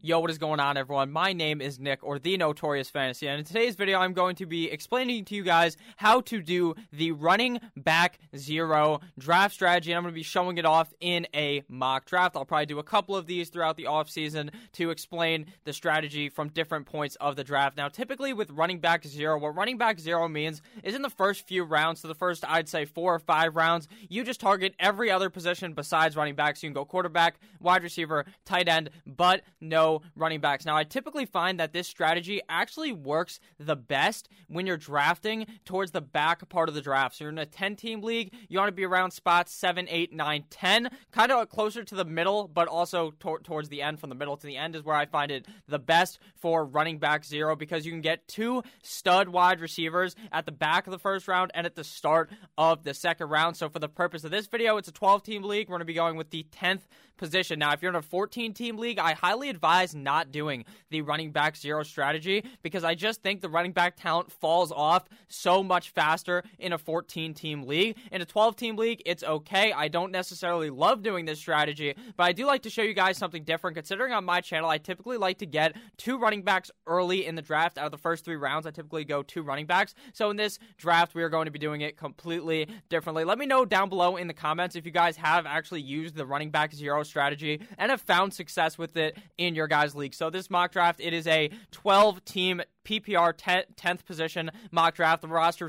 Yo, what is going on, everyone? My name is Nick, or the Notorious Fantasy, and in today's video, I'm going to be explaining to you guys how to do the running back zero draft strategy, and I'm going to be showing it off in a mock draft. I'll probably do a couple of these throughout the offseason to explain the strategy from different points of the draft. Now, typically with running back zero, what running back zero means is in the first few rounds, so the first, I'd say, four or five rounds, you just target every other position besides running back. So you can go quarterback, wide receiver, tight end, but no running backs. Now, I typically find that this strategy actually works the best when you're drafting towards the back part of the draft. So you're in a 10 team league, you want to be around spots 7, 8, 9, 10, kind of closer to the middle, but also to- towards the end. From the middle to the end is where I find it the best for running back zero because you can get two stud wide receivers at the back of the first round and at the start of the second round. So, for the purpose of this video, it's a 12 team league. We're going to be going with the 10th position. Now, if you're in a 14 team league, I highly advise advise not doing the running back zero strategy because I just think the running back talent falls off so much faster in a 14 team league. In a 12 team league, it's okay. I don't necessarily love doing this strategy, but I do like to show you guys something different. Considering on my channel, I typically like to get two running backs early in the draft. Out of the first three rounds, I typically go two running backs. So in this draft, we are going to be doing it completely differently. Let me know down below in the comments if you guys have actually used the running back zero strategy and have found success with it in your guys' league. So this mock draft, it is a 12 team PPR 10th position mock draft. The roster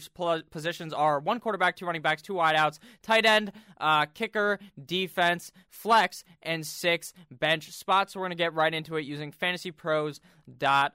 positions are one quarterback, two running backs, two wideouts, tight end, uh, kicker, defense, flex, and six bench spots. So we're going to get right into it using fantasypros.com.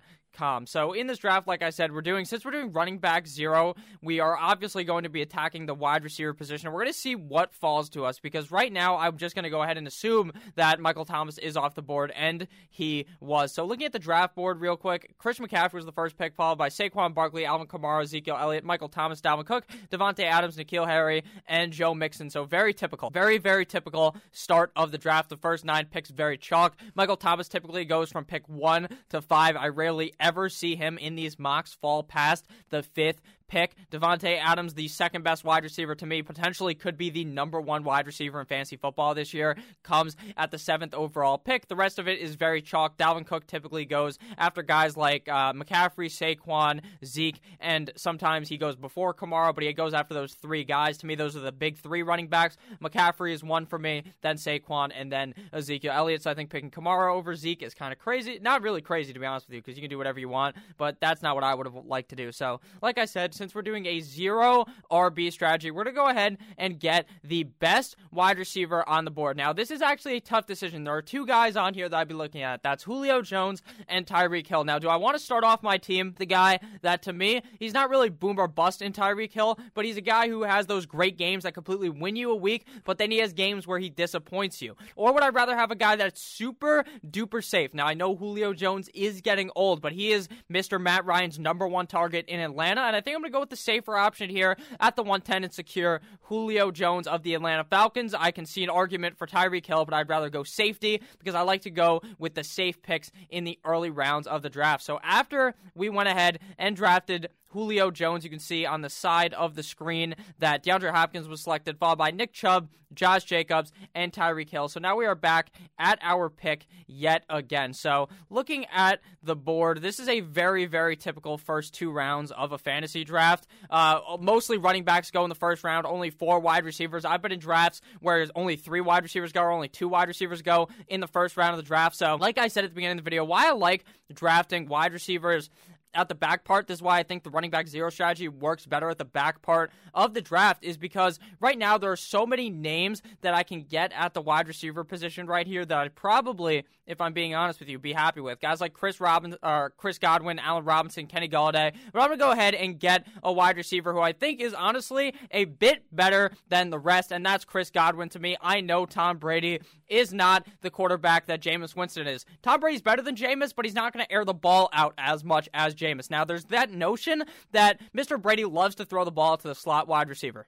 So in this draft, like I said, we're doing since we're doing running back zero, we are obviously going to be attacking the wide receiver position. We're going to see what falls to us because right now I'm just going to go ahead and assume that Michael Thomas is off the board, and he was. So looking at the draft board real quick, Chris McCaffrey was the first pick, followed by Saquon Barkley, Alvin Kamara, Ezekiel Elliott, Michael Thomas, Dalvin Cook, Davante Adams, N'Keal Harry, and Joe Mixon. So very typical, very very typical start of the draft. The first nine picks very chalk. Michael Thomas typically goes from pick one to five. I rarely ever see him in these mocks fall past the fifth pick. Davante Adams, the second best wide receiver to me, potentially could be the number one wide receiver in fantasy football this year, comes at the seventh overall pick. The rest of it is very chalk. Dalvin Cook typically goes after guys like uh, McCaffrey, Saquon, Zeke, and sometimes he goes before Kamara, but he goes after those three guys. To me, those are the big three running backs. McCaffrey is one for me, then Saquon, and then Ezekiel Elliott. So I think picking Kamara over Zeke is kind of crazy. Not really crazy, to be honest with you, because you can do whatever you want, but that's not what I would have liked to do. So, like I said, since we're doing a zero RB strategy, we're going to go ahead and get the best wide receiver on the board. Now, this is actually a tough decision. There are two guys on here that I'd be looking at. That's Julio Jones and Tyreek Hill. Now, do I want to start off my team, the guy that to me, he's not really boom or bust in Tyreek Hill, but he's a guy who has those great games that completely win you a week, but then he has games where he disappoints you. Or would I rather have a guy that's super duper safe? Now, I know Julio Jones is getting old, but he is Mr. Matt Ryan's number one target in Atlanta, and I think I'm going to go with the safer option here at the 110 and secure Julio Jones of the Atlanta Falcons. I can see an argument for Tyreek Hill, but I'd rather go safety because I like to go with the safe picks in the early rounds of the draft. So after we went ahead and drafted Julio Jones. You can see on the side of the screen that DeAndre Hopkins was selected, followed by Nick Chubb, Josh Jacobs, and Tyreek Hill. So now we are back at our pick yet again. So looking at the board, this is a very, very typical first two rounds of a fantasy draft. Uh, mostly running backs go in the first round, only four wide receivers. I've been in drafts where only three wide receivers go, or only two wide receivers go in the first round of the draft. So, like I said at the beginning of the video, why I like drafting wide receivers at the back part. This is why I think the running back zero strategy works better at the back part of the draft, is because right now there are so many names that I can get at the wide receiver position right here that I'd probably, if I'm being honest with you, be happy with. Guys like Chris Robin, or Chris Godwin, Allen Robinson, Kenny Golladay. But I'm gonna go ahead and get a wide receiver who I think is honestly a bit better than the rest, and that's Chris Godwin to me. I know Tom Brady is not the quarterback that Jameis Winston is. Tom Brady's better than Jameis, but he's not gonna air the ball out as much as Jameis. Now, there's that notion that Mr. Brady loves to throw the ball to the slot wide receiver.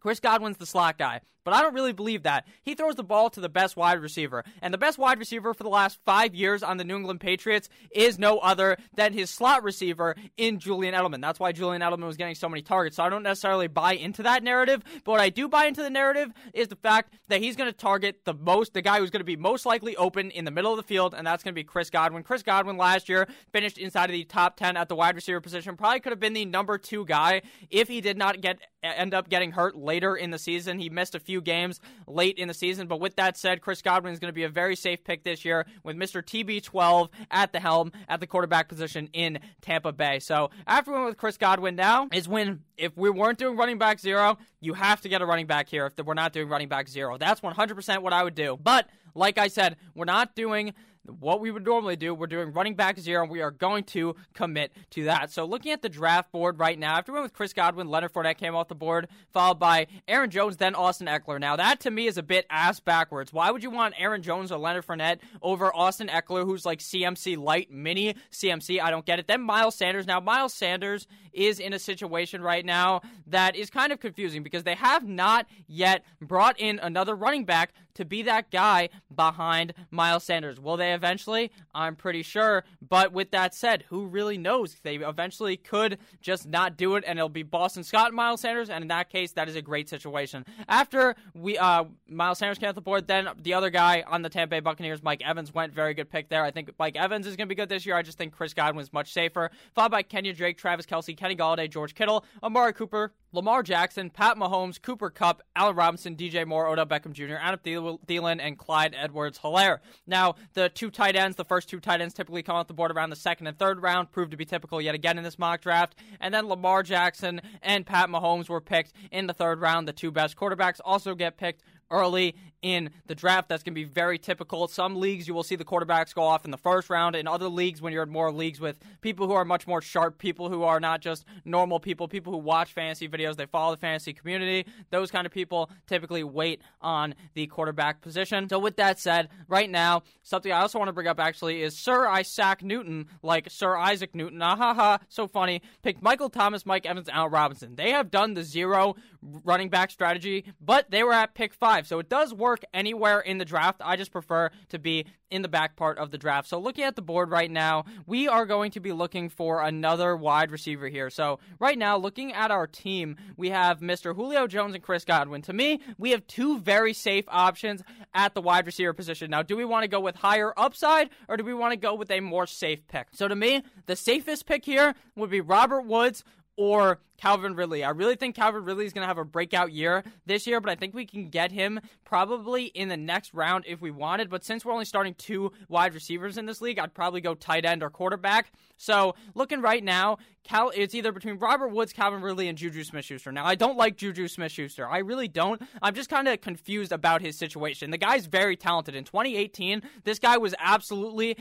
Chris Godwin's the slot guy. But I don't really believe that. He throws the ball to the best wide receiver. And the best wide receiver for the last five years on the New England Patriots is no other than his slot receiver in Julian Edelman. That's why Julian Edelman was getting so many targets. So I don't necessarily buy into that narrative. But what I do buy into the narrative is the fact that he's going to target the most, the guy who's going to be most likely open in the middle of the field, and that's going to be Chris Godwin. Chris Godwin last year finished inside of the top 10 at the wide receiver position. Probably could have been the number two guy if he did not get end up getting hurt later in the season. He missed a few games late in the season, but with that said, Chris Godwin is going to be a very safe pick this year with Mr. TB12 at the helm at the quarterback position in Tampa Bay. So after we went with Chris Godwin now is when if we weren't doing running back zero, you have to get a running back here if we're not doing running back zero. That's 100% what I would do. But like I said, we're not doing what we would normally do. We're doing running back zero, and we are going to commit to that. So, looking at the draft board right now, after we went with Chris Godwin, Leonard Fournette came off the board, followed by Aaron Jones, then Austin Ekeler. Now, that to me is a bit ass backwards. Why would you want Aaron Jones or Leonard Fournette over Austin Ekeler, who's like CMC light, mini CMC? I don't get it. Then Miles Sanders. Now, Miles Sanders is in a situation right now that is kind of confusing because they have not yet brought in another running back to be that guy behind Miles Sanders. Will they eventually? I'm pretty sure. But with that said, who really knows? They eventually could just not do it, and it'll be Boston Scott and Miles Sanders. And in that case, that is a great situation. After we uh, Miles Sanders came off the board, then the other guy on the Tampa Bay Buccaneers, Mike Evans, went very good pick there. I think Mike Evans is going to be good this year. I just think Chris Godwin is much safer. Followed by Kenya Drake, Travis Kelce, Kenny Golladay, George Kittle, Amari Cooper, Lamar Jackson, Pat Mahomes, Cooper Kupp, Allen Robinson, DJ Moore, Odell Beckham Jr., Adam Thielen, and Clyde Edwards Helaire. Now, the two tight ends, the first two tight ends typically come off the board around the second and third round, proved to be typical yet again in this mock draft. And then Lamar Jackson and Pat Mahomes were picked in the third round. The two best quarterbacks also get picked early in the draft. That's going to be very typical. Some leagues you will see the quarterbacks go off in the first round. In other leagues, when you're in more leagues with people who are much more sharp, people who are not just normal people, people who watch fantasy videos, they follow the fantasy community, those kind of people typically wait on the quarterback position. So, with that said, right now, something I also want to bring up actually is Sir Isaac Newton, like Sir Isaac Newton, ah ha ha, so funny, picked Michael Thomas, Mike Evans, Al Robinson. They have done the zero running back strategy, but they were at pick five. So it does work anywhere in the draft. I just prefer to be in the back part of the draft. So looking at the board right now, we are going to be looking for another wide receiver here. So right now, looking at our team, we have Mr. Julio Jones and Chris Godwin. To me, we have two very safe options at the wide receiver position. Now, do we want to go with higher upside or do we want to go with a more safe pick? So to me, the safest pick here would be Robert Woods or Calvin Ridley. I really think Calvin Ridley is going to have a breakout year this year, but I think we can get him probably in the next round if we wanted. But since we're only starting two wide receivers in this league, I'd probably go tight end or quarterback. So looking right now, Cal, it's either between Robert Woods, Calvin Ridley, and Juju Smith Schuster. Now, I don't like Juju Smith Schuster. I really don't. I'm just kind of confused about his situation. The guy's very talented. In 2018, this guy was absolutely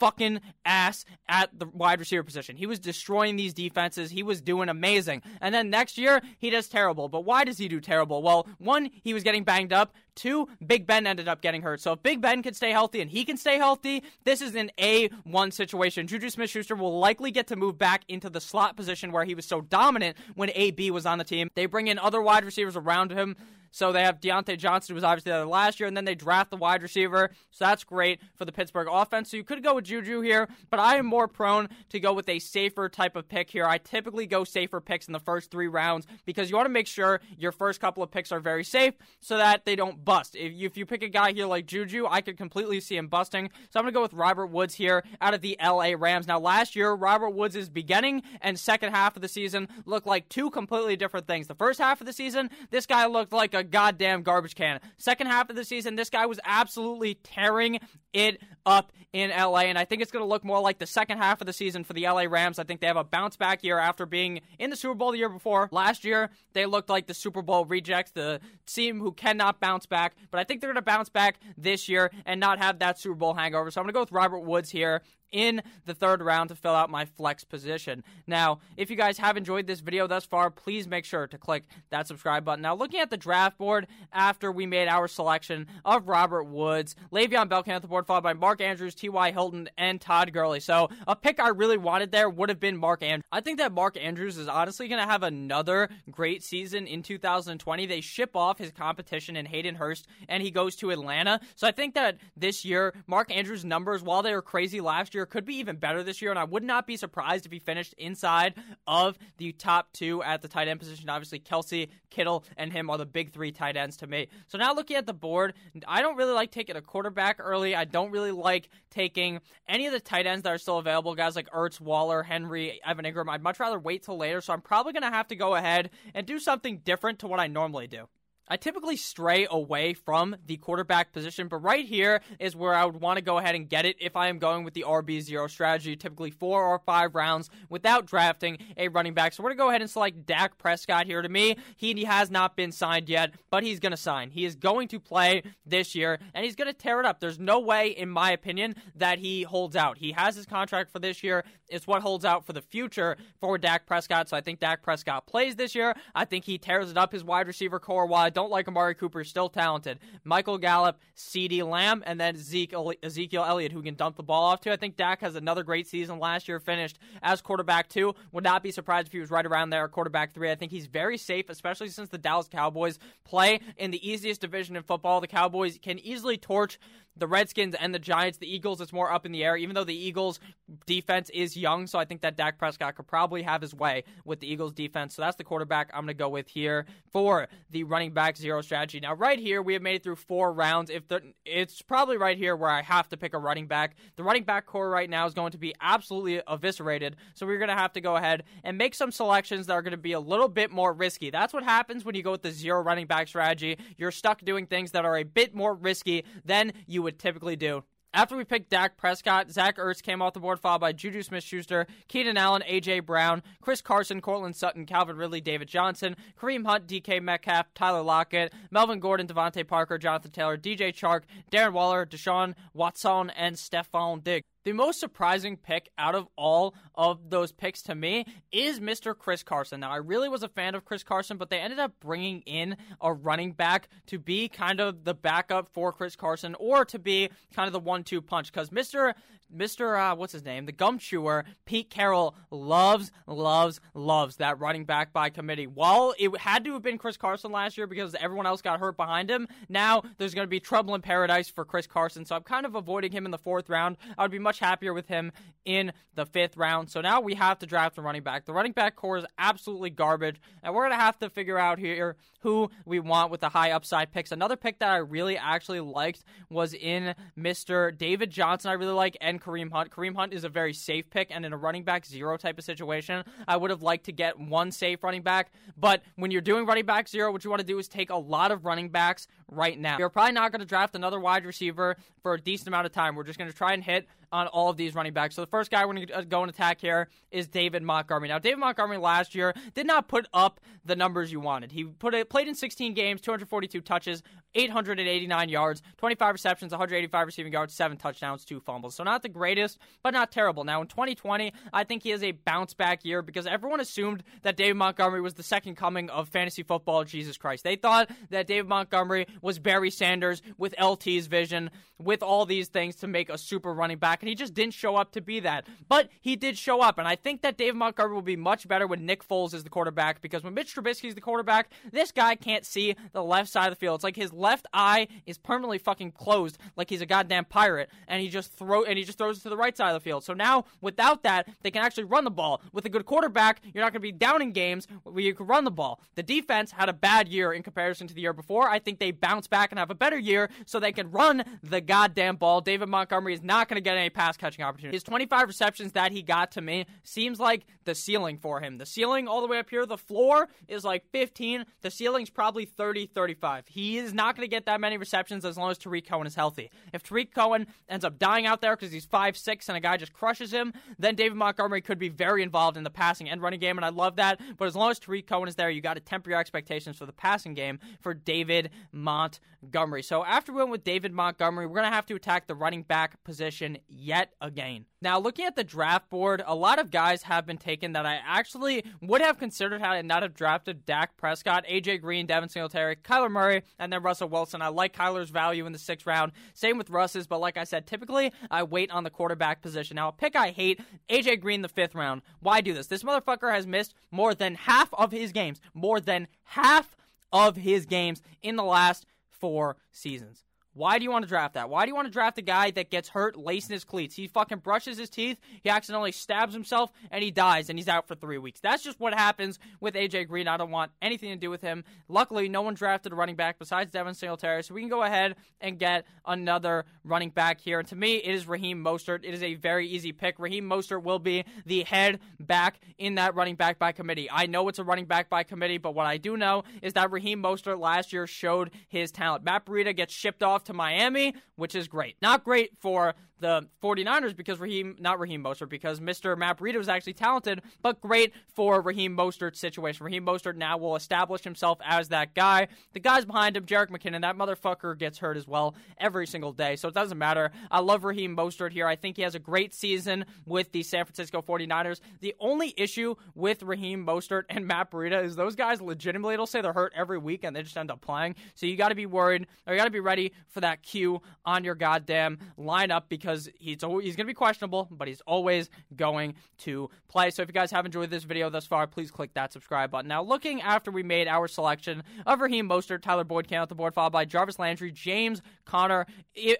fucking ass at the wide receiver position. He was destroying these defenses. He was doing amazing. And then next year, he does terrible. But why does he do terrible? Well, one, he was getting banged up. Two, Big Ben ended up getting hurt. So if Big Ben can stay healthy and he can stay healthy, this is an A1 situation. Juju Smith Schuster will likely get to move back into the slot position where he was so dominant when AB was on the team. They bring in other wide receivers around him. So they have Diontae Johnson, who was obviously there last year, and then they draft the wide receiver. So that's great for the Pittsburgh offense. So you could go with Juju here, but I am more prone to go with a safer type of pick here. I typically go safer picks in the first three rounds because you want to make sure your first couple of picks are very safe so that they don't bust. If you, if you pick a guy here like Juju, I could completely see him busting. So I'm going to go with Robert Woods here out of the LA Rams. Now, last year, Robert Woods' beginning and second half of the season looked like two completely different things. The first half of the season, this guy looked like a goddamn garbage can. Second half of the season, this guy was absolutely tearing it up in LA, and I think it's going to look more like the second half of the season for the LA Rams. I think they have a bounce back year after being in the Super Bowl the year before. Last year, they looked like the Super Bowl rejects, the team who cannot bounce back, but I think they're going to bounce back this year and not have that Super Bowl hangover. So I'm going to go with Robert Woods here in the third round to fill out my flex position. Now, if you guys have enjoyed this video thus far, please make sure to click that subscribe button. Now, looking at the draft board after we made our selection of Robert Woods, Le'Veon Bell came at the board, followed by Mark Andrews, T.Y. Hilton, and Todd Gurley. So, a pick I really wanted there would have been Mark Andrews. I think that Mark Andrews is honestly going to have another great season in 2020. They ship off his competition in Hayden Hurst, and he goes to Atlanta. So, I think that this year, Mark Andrews' numbers, while they were crazy last year, could be even better this year. And I would not be surprised if he finished inside of the top two at the tight end position. Obviously, Kelce, Kittle, and him are the big three tight ends to me. So now looking at the board, I don't really like taking a quarterback early. I don't really like taking any of the tight ends that are still available, guys like Ertz, Waller, Henry, Evan Engram. I'd much rather wait till later. So I'm probably going to have to go ahead and do something different to what I normally do. I typically stray away from the quarterback position, but right here is where I would want to go ahead and get it if I am going with the RB0 strategy, typically four or five rounds without drafting a running back. So we're going to go ahead and select Dak Prescott here. To me, he, has not been signed yet, but he's going to sign. He is going to play this year, and he's going to tear it up. There's no way, in my opinion, that he holds out. He has his contract for this year. It's what holds out for the future for Dak Prescott. So I think Dak Prescott plays this year. I think he tears it up his wide receiver corps. While I don't like Amari Cooper, still talented. Michael Gallup, CeeDee Lamb, and then Zeke, Ezekiel Elliott, who can dump the ball off to. I think Dak has another great season last year, finished as quarterback two. Would not be surprised if he was right around there, quarterback three. I think he's very safe, especially since the Dallas Cowboys play in the easiest division in football. The Cowboys can easily torch the Redskins and the Giants. The Eagles, it's more up in the air, even though the Eagles' defense is young. So I think that Dak Prescott could probably have his way with the Eagles' defense. So that's the quarterback I'm going to go with here for the running back zero strategy. Now, right here, we have made it through four rounds. If It's probably right here where I have to pick a running back. The running back corps right now is going to be absolutely eviscerated. So we're going to have to go ahead and make some selections that are going to be a little bit more risky. That's what happens when you go with the zero running back strategy. You're stuck doing things that are a bit more risky than you would typically do. After we picked Dak Prescott, Zach Ertz came off the board, followed by Juju Smith Schuster, Keenan Allen, A.J. Brown, Chris Carson, Courtland Sutton, Calvin Ridley, David Johnson, Kareem Hunt, DK Metcalf, Tyler Lockett, Melvin Gordon, DeVante Parker, Jonathan Taylor, DJ Chark, Darren Waller, Deshaun Watson, and Stefon Diggs. The most surprising pick out of all of those picks to me is Mr. Chris Carson. Now, I really was a fan of Chris Carson, but they ended up bringing in a running back to be kind of the backup for Chris Carson or to be kind of the one two punch because Mr. Mr. Uh, what's his name? The gum chewer, Pete Carroll, loves, loves, loves that running back by committee. While it had to have been Chris Carson last year because everyone else got hurt behind him, now there's going to be trouble in paradise for Chris Carson. So I'm kind of avoiding him in the fourth round. I would be much happier with him in the fifth round. So now we have to draft a running back. The running back corps is absolutely garbage, and we're going to have to figure out here who we want with the high upside picks. Another pick that I really actually liked was in Mr. David Johnson. I really like and Kareem Hunt. Kareem Hunt is a very safe pick, and in a running back zero type of situation, I would have liked to get one safe running back. But when you're doing running back zero, what you want to do is take a lot of running backs right now. You're probably not going to draft another wide receiver for a decent amount of time. We're just going to try and hit on all of these running backs. So the first guy we're going to uh, go and attack here is David Montgomery. Now, David Montgomery last year did not put up the numbers you wanted. He put it, played in 16 games, 242 touches, 889 yards, 25 receptions, 185 receiving yards, seven touchdowns, two fumbles. So not the greatest, but not terrible. Now in 2020, I think he has a bounce back year because everyone assumed that David Montgomery was the second coming of fantasy football. Jesus Christ, they thought that David Montgomery was Barry Sanders with LT's vision, with all these things to make a super running back, and he just didn't show up to be that. But he did show up, and I think that Dave Montgomery will be much better when Nick Foles is the quarterback because when Mitch Trubisky is the quarterback, this guy can't see the left side of the field. It's like his left eye is permanently fucking closed, like he's a goddamn pirate, and he just throw and he just throws it to the right side of the field. So now without that, they can actually run the ball. With a good quarterback, you're not going to be down in games where you can run the ball. The defense had a bad year in comparison to the year before. I think they bounce back and have a better year so they can run the goddamn ball. David Montgomery is not going to get any pass catching opportunities. His 25 receptions that he got to me seems like the ceiling for him. The ceiling all the way up here, the floor is like 15. The ceiling's probably 30, 35. He is not going to get that many receptions as long as Tarik Cohen is healthy. If Tarik Cohen ends up dying out there because he's five six and a guy just crushes him, then David Montgomery could be very involved in the passing and running game, and I love that. But as long as Tarik Cohen is there, you got to temper your expectations for the passing game for David Montgomery. Montgomery. So after we went with David Montgomery, we're going to have to attack the running back position yet again. Now, looking at the draft board, a lot of guys have been taken that I actually would have considered had I not have drafted Dak Prescott, AJ Green, Devin Singletary, Kyler Murray, and then Russell Wilson. I like Kyler's value in the sixth round. Same with Russ's, but like I said, typically I wait on the quarterback position. Now, a pick I hate, AJ Green the fifth round. Why do this? This motherfucker has missed more than half of his games. More than half of his games in the last four seasons. Why do you want to draft that? Why do you want to draft a guy that gets hurt lacing his cleats? He fucking brushes his teeth, he accidentally stabs himself, and he dies, and he's out for three weeks. That's just what happens with AJ Green. I don't want anything to do with him. Luckily, no one drafted a running back besides Devin Singletary, so we can go ahead and get another running back here. And to me, it is Raheem Mostert. It is a very easy pick. Raheem Mostert will be the head back in that running back by committee. I know it's a running back by committee, but what I do know is that Raheem Mostert last year showed his talent. Matt Breida gets shipped off to Miami, which is great. Not great for the 49ers because Raheem, not Raheem Mostert, because Mr. Breida was actually talented, but great for Raheem Mostert's situation. Raheem Mostert now will establish himself as that guy. The guys behind him, Jerick McKinnon, that motherfucker gets hurt as well every single day, so it doesn't matter. I love Raheem Mostert here. I think he has a great season with the San Francisco 49ers. The only issue with Raheem Mostert and Breida is those guys legitimately, it'll say they're hurt every week and they just end up playing. So you got to be worried, or you got to be ready for that cue on your goddamn lineup because he's always, he's going to be questionable, but he's always going to play. So if you guys have enjoyed this video thus far, please click that subscribe button. Now, looking after we made our selection of Raheem Mostert, Tyler Boyd came out the board, followed by Jarvis Landry, James Conner,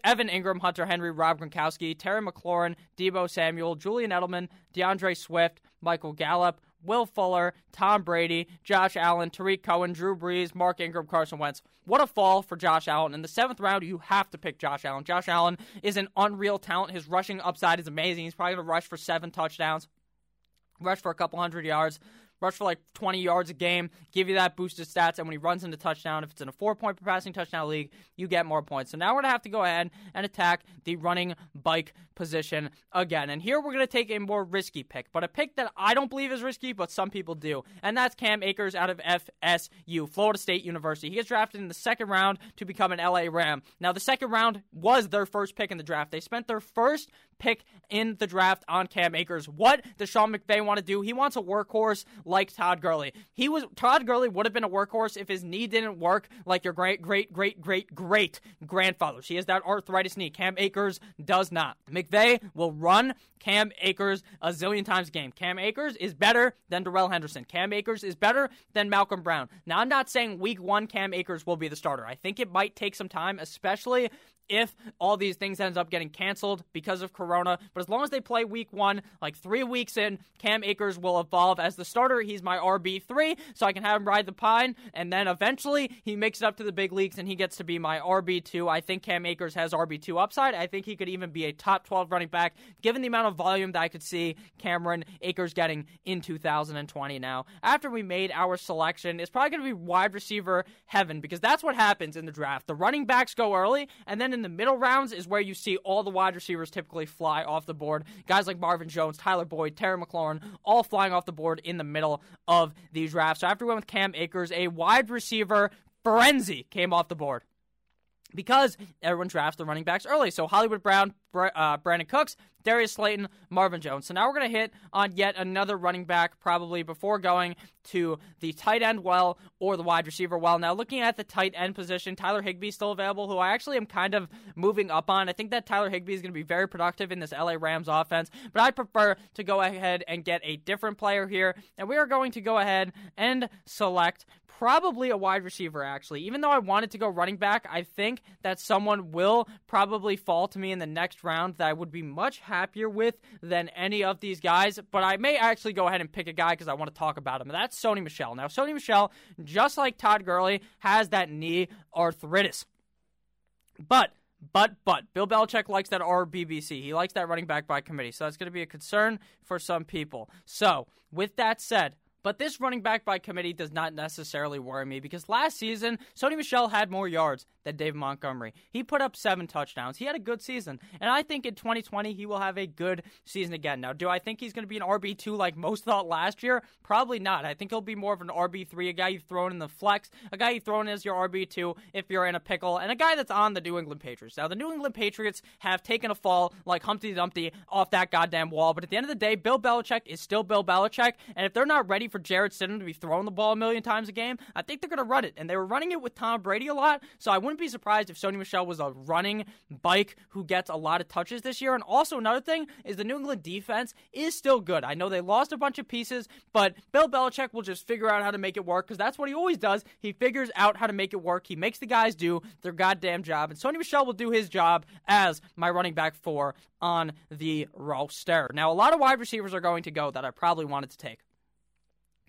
Evan Engram, Hunter Henry, Rob Gronkowski, Terry McLaurin, Deebo Samuel, Julian Edelman, D'Andre Swift, Michael Gallup, Will Fuller, Tom Brady, Josh Allen, Tarik Cohen, Drew Brees, Mark Ingram, Carson Wentz. What a fall for Josh Allen. In the seventh round, you have to pick Josh Allen. Josh Allen is an unreal talent. His rushing upside is amazing. He's probably going to rush for seven touchdowns, rush for a couple hundred yards rush for like 20 yards a game, give you that boosted stats, and when he runs into touchdown, if it's in a four point per passing touchdown league, you get more points. So now we're going to have to go ahead and attack the running bike position again. And here we're going to take a more risky pick, but a pick that I don't believe is risky, but some people do. And that's Cam Akers out of FSU, Florida State University. He gets drafted in the second round to become an LA Ram. Now, the second round was their first pick in the draft. They spent their first pick in the draft on Cam Akers. What does Sean McVay want to do? He wants a workhorse like Todd Gurley. He was Todd Gurley would have been a workhorse if his knee didn't work like your great great great great great grandfather. He has that arthritis knee. Cam Akers does not. McVay will run Cam Akers a zillion times a game. Cam Akers is better than Darrell Henderson. Cam Akers is better than Malcolm Brown. Now I'm not saying week 1 Cam Akers will be the starter. I think it might take some time, especially if all these things ends up getting canceled because of corona. But as long as they play week one, like three weeks in, Cam Akers will evolve as the starter. He's my RB3, so I can have him ride the pine. And then eventually he makes it up to the big leagues and he gets to be my RB2. I think Cam Akers has RB2 upside. I think he could even be a top 12 running back given the amount of volume that I could see Cameron Akers getting in 2020 now. After we made our selection, it's probably going to be wide receiver heaven because that's what happens in the draft. The running backs go early, and then in the middle rounds is where you see all the wide receivers typically fly off the board. Guys like Marvin Jones, Tyler Boyd, Terry McLaurin, all flying off the board in the middle of these drafts. So after we went with Cam Akers, a wide receiver frenzy came off the board because everyone drafts the running backs early. So Hollywood Brown, uh, Brandin Cooks, Darius Slayton, Marvin Jones. So now we're going to hit on yet another running back probably before going to the tight end well or the wide receiver well. Now looking at the tight end position, Tyler Higbee still available, who I actually am kind of moving up on. I think that Tyler Higbee is going to be very productive in this LA Rams offense, but I prefer to go ahead and get a different player here. And we are going to go ahead and select probably a wide receiver, actually. Even though I wanted to go running back, I think that someone will probably fall to me in the next round that I would be much happier with than any of these guys. But I may actually go ahead and pick a guy because I want to talk about him. That's Sony Michel. Now, Sony Michel, just like Todd Gurley, has that knee arthritis. But but but Bill Belichick likes that RBBC. He likes that running back by committee. So that's going to be a concern for some people. So, with that said, but this running back by committee does not necessarily worry me because last season, Sony Michel had more yards than Dave Montgomery. He put up seven touchdowns. He had a good season. And I think in 2020, he will have a good season again. Now, do I think he's going to be an RB2 like most thought last year? Probably not. I think he'll be more of an RB3, a guy you throw in the flex, a guy you throw in as your RB2 if you're in a pickle, and a guy that's on the New England Patriots. Now, the New England Patriots have taken a fall like Humpty Dumpty off that goddamn wall, but at the end of the day, Bill Belichick is still Bill Belichick, and if they're not ready for Jarrett Stidham to be throwing the ball a million times a game, I think they're going to run it. And they were running it with Tom Brady a lot, so I wouldn't be surprised if Sony Michel was a running bike who gets a lot of touches this year. And also, another thing is the New England defense is still good. I know they lost a bunch of pieces, but Bill Belichick will just figure out how to make it work because that's what he always does. He figures out how to make it work. He makes the guys do their goddamn job. And Sony Michelle will do his job as my running back four on the roster. Now, a lot of wide receivers are going to go that I probably wanted to take.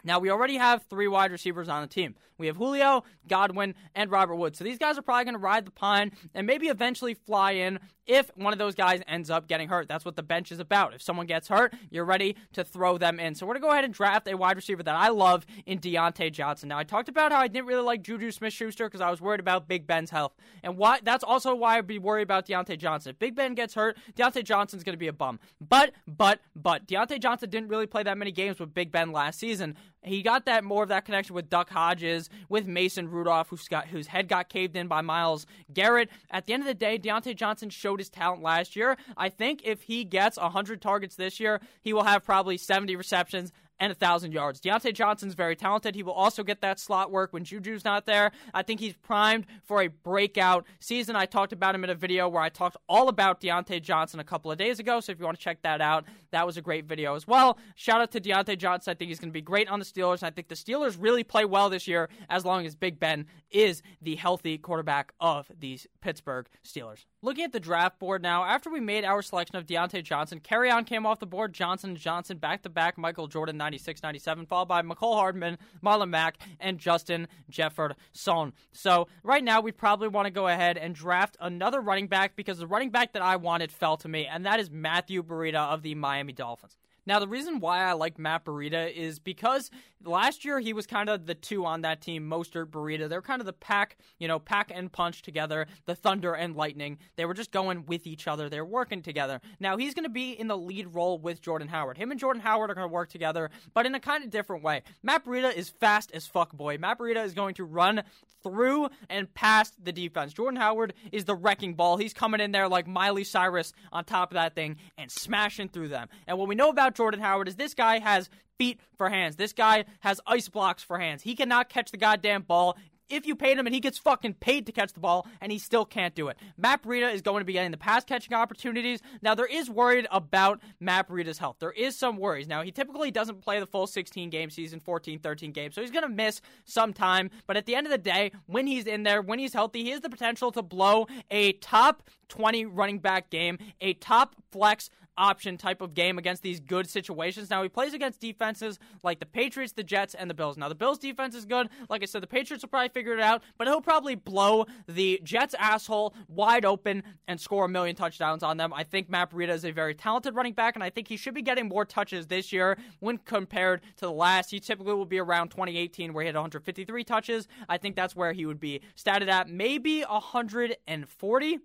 Now, we already have three wide receivers on the team. We have Julio, Godwin, and Robert Woods. So these guys are probably going to ride the pine and maybe eventually fly in if one of those guys ends up getting hurt. That's what the bench is about. If someone gets hurt, you're ready to throw them in. So we're going to go ahead and draft a wide receiver that I love in Diontae Johnson. Now, I talked about how I didn't really like Juju Smith Schuster because I was worried about Big Ben's health. And why that's also why I'd be worried about Diontae Johnson. If Big Ben gets hurt, Diontae Johnson's going to be a bum. But, but, but, Diontae Johnson didn't really play that many games with Big Ben last season. He got that more of that connection with Duck Hodges, with Mason Rudolph, who's got whose head got caved in by Myles Garrett. At the end of the day, Diontae Johnson showed his talent last year. I think if he gets 100 targets this year, he will have probably 70 receptions and 1,000 yards. Diontae Johnson's very talented. He will also get that slot work when Juju's not there. I think he's primed for a breakout season. I talked about him in a video where I talked all about Diontae Johnson a couple of days ago, so if you want to check that out, that was a great video as well. Shout out to Diontae Johnson. I think he's going to be great on the Steelers, and I think the Steelers really play well this year as long as Big Ben is the healthy quarterback of these Pittsburgh Steelers. Looking at the draft board now, after we made our selection of Diontae Johnson, Kerryon came off the board, Johnson Johnson back to back, Michael Jordan 96 97, followed by Mecole Hardman, Marlon Mack, and Justin Jefferson. So right now, we probably want to go ahead and draft another running back because the running back that I wanted fell to me, and that is Matthew Breida of the Miami Dolphins. Now, the reason why I like Matt Breida is because last year he was kind of the two on that team, Mostert, Breida. They're kind of the pack, you know, pack and punch together, the Thunder and Lightning. They were just going with each other. They're working together. Now, he's going to be in the lead role with Jordan Howard. Him and Jordan Howard are going to work together, but in a kind of different way. Matt Breida is fast as fuck, boy. Matt Breida is going to run through and past the defense. Jordan Howard is the wrecking ball. He's coming in there like Miley Cyrus on top of that thing and smashing through them. And what we know about Jordan Howard is this guy has feet for hands. This guy has ice blocks for hands. He cannot catch the goddamn ball if you paid him and he gets fucking paid to catch the ball and he still can't do it. Matt Breida is going to be getting the pass catching opportunities. Now, there is worried about Matt Breida's health. There is some worries. Now, he typically doesn't play the full 16 game season, 14, 13 games, so he's going to miss some time. But at the end of the day, when he's in there, when he's healthy, he has the potential to blow a top 20 running back game, a top flex option type of game against these good situations. Now, he plays against defenses like the Patriots, the Jets, and the Bills. Now, the Bills' defense is good. Like I said, the Patriots will probably figure it out, but he'll probably blow the Jets' asshole wide open and score a million touchdowns on them. I think Matt Breida is a very talented running back, and I think he should be getting more touches this year when compared to the last. He typically will be around 2018, where he had 153 touches. I think that's where he would be statted at, maybe 140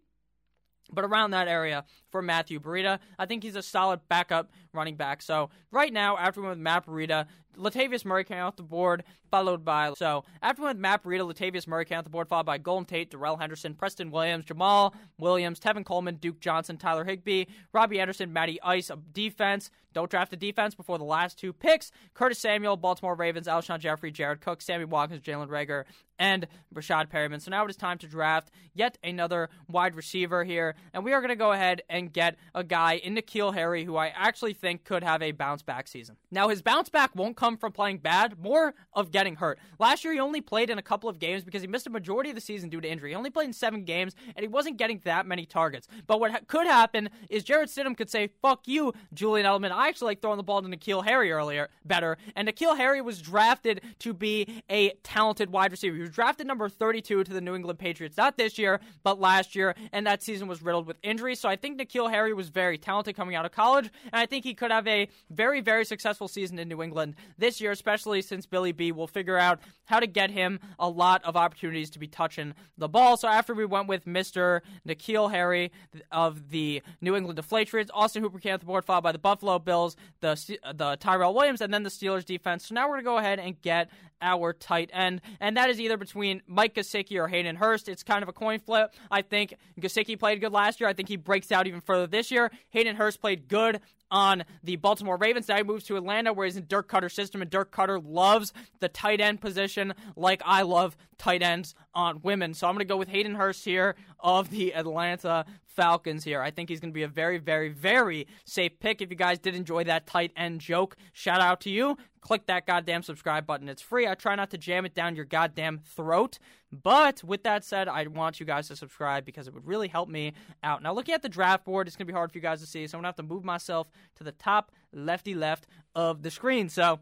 but around that area for Matthew Breida. I think he's a solid backup running back. So right now, after we went with Matt Breida, Latavius Murray came off the board, followed by so after we went with Matt Breida, Latavius Murray came off the board, followed by Golden Tate, Darrell Henderson, Preston Williams, Jamaal Williams, Tevin Coleman, Duke Johnson, Tyler Higbee, Robbie Anderson, Matty Ice, defense. Don't draft the defense before the last two picks. Curtis Samuel, Baltimore Ravens, Alshon Jeffery, Jared Cook, Sammy Watkins, Jalen Reagor, and Rashad Perriman. So now it is time to draft yet another wide receiver here. And we are going to go ahead and get a guy in N'Keal Harry who I actually think could have a bounce back season. Now, his bounce back won't come from playing bad, more of getting hurt. Last year, he only played in a couple of games because he missed a majority of the season due to injury. He only played in seven games, and he wasn't getting that many targets. But what ha- could happen is Jarrett Stidham could say, fuck you, Julian Edelman. I actually like throwing the ball to N'Keal Harry earlier better. And N'Keal Harry was drafted to be a talented wide receiver. He was drafted number 32 to the New England Patriots, not this year, but last year, and that season was riddled with injuries. So I think N'Keal Harry was very talented coming out of college, and I think he could have a very, very successful season in New England this year, especially since Billy B will figure out how to get him a lot of opportunities to be touching the ball. So after we went with Mr. N'Keal Harry of the New England Deflatriots, Austin Hooper came off the board, followed by the Buffalo Bills, the the Tyrell Williams, and then the Steelers defense. So now we're gonna go ahead and get our tight end, and that is either between Mike Gesicki or Hayden Hurst. It's kind of a coin flip. I think Gesicki played good last year. I think he breaks out even further this year. Hayden Hurst played good on the Baltimore Ravens. Now he moves to Atlanta, where he's in Dirk Koetter's system, and Dirk Koetter loves the tight end position like I love tight ends on women. So I'm going to go with Hayden Hurst here of the Atlanta Falcons here. I think he's going to be a very, very, very safe pick. If you guys did enjoy that tight end joke, shout out to you. Click that goddamn subscribe button. It's free. I try not to jam it down your goddamn throat. But with that said, I want you guys to subscribe because it would really help me out. Now, looking at the draft board, it's going to be hard for you guys to see, so I'm going to have to move myself to the top lefty left of the screen. So,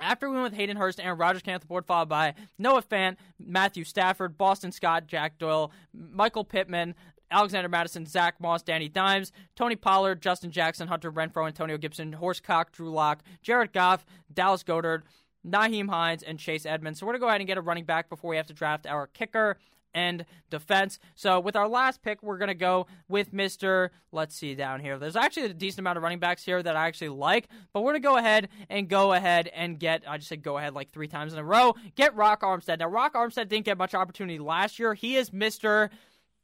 after we went with Hayden Hurst, Aaron Rodgers came off the board, followed by Noah Fant, Matthew Stafford, Boston Scott, Jack Doyle, Michael Pittman, Alexander Mattison, Zach Moss, Danny Dimes, Tony Pollard, Justin Jackson, Hunter Renfrow, Antonio Gibson, Horsecock, Drew Lock, Jared Goff, Dallas Goedert, Nyheim Hines, and Chase Edmonds. So we're going to go ahead and get a running back before we have to draft our kicker and defense. So with our last pick, we're going to go with Mr. Let's see down here. There's actually a decent amount of running backs here that I actually like, but we're going to go ahead and go ahead and get, I just said go ahead like three times in a row, get Rock Armstead. Now, Rock Armstead didn't get much opportunity last year. He is Mr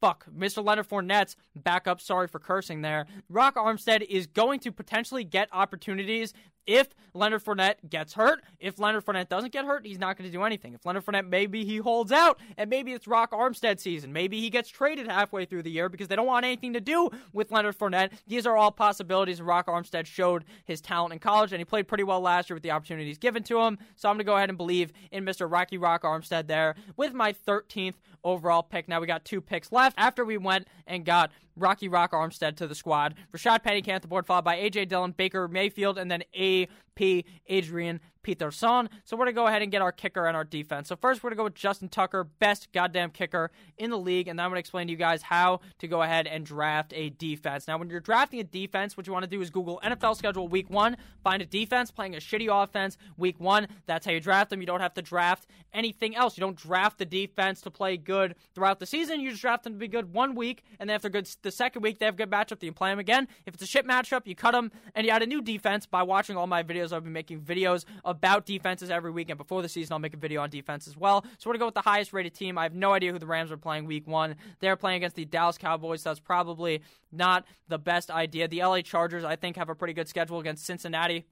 fuck, Mr. Leonard Fournette's backup. Sorry for cursing there. Rock Armstead is going to potentially get opportunities if Leonard Fournette gets hurt, if Leonard Fournette doesn't get hurt, he's not going to do anything. If Leonard Fournette maybe he holds out, and maybe it's Rock Armstead season, maybe he gets traded halfway through the year because they don't want anything to do with Leonard Fournette. These are all possibilities. Rock Armstead showed his talent in college, and he played pretty well last year with the opportunities given to him. So I'm going to go ahead and believe in Mr. Rocky Rock Armstead there with my 13th overall pick. Now we got two picks left after we went and got Rocky Rock Armstead to the squad. Rashad Penny came the board, followed by A.J. Dillon, Baker Mayfield, and then Cody A.P. Adrian Peterson. So we're going to go ahead and get our kicker and our defense. So first, we're going to go with Justin Tucker, best goddamn kicker in the league, and then I'm going to explain to you guys how to go ahead and draft a defense. Now, when you're drafting a defense, what you want to do is Google NFL schedule week one, find a defense playing a shitty offense week one. That's how you draft them. You don't have to draft anything else. You don't draft the defense to play good throughout the season. You just draft them to be good one week, and then if they're good the second week, they have a good matchup, you play them again. If it's a shit matchup, you cut them, and you add a new defense by watching all my videos. I've been making videos about defenses every week, and before the season, I'll make a video on defense as well. So we're going to go with the highest rated team. I have no idea who the Rams are playing week one. They're playing against the Dallas Cowboys, so that's probably not the best idea. The LA Chargers, I think, have a pretty good schedule against Cincinnati.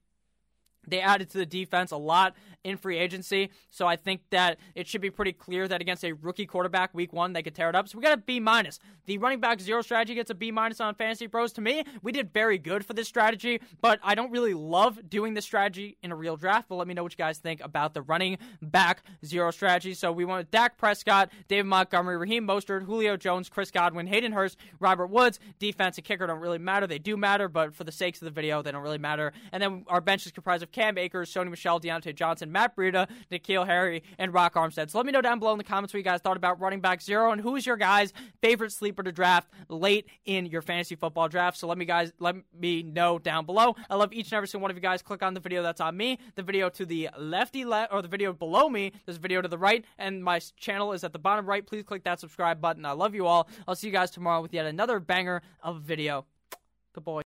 They added to the defense a lot in free agency, so I think that it should be pretty clear that against a rookie quarterback week one they could tear it up. So we got a B minus. The running back zero strategy gets a B minus on Fantasy Pros. To me, we did very good for this strategy, but I don't really love doing this strategy in a real draft. But let me know what you guys think about the running back zero strategy. So we went with Dak Prescott, David Montgomery, Raheem Mostert, Julio Jones, Chris Godwin, Hayden Hurst, Robert Woods. Defense and kicker don't really matter. They do matter, but for the sakes of the video, they don't really matter. And then our bench is comprised of Cam Akers, Sony Michel, Diontae Johnson, Matt Breida, N'Keal Harry, and Rock Armstead. So let me know down below in the comments what you guys thought about running back zero and who is your guys' favorite sleeper to draft late in your fantasy football draft. So let me guys let me know down below. I love each and every single one of you guys. Click on the video that's on me, the video to the lefty left, or the video below me. this video to the right, and my channel is at the bottom right. Please click that subscribe button. I love you all. I'll see you guys tomorrow with yet another banger of video. Good boy.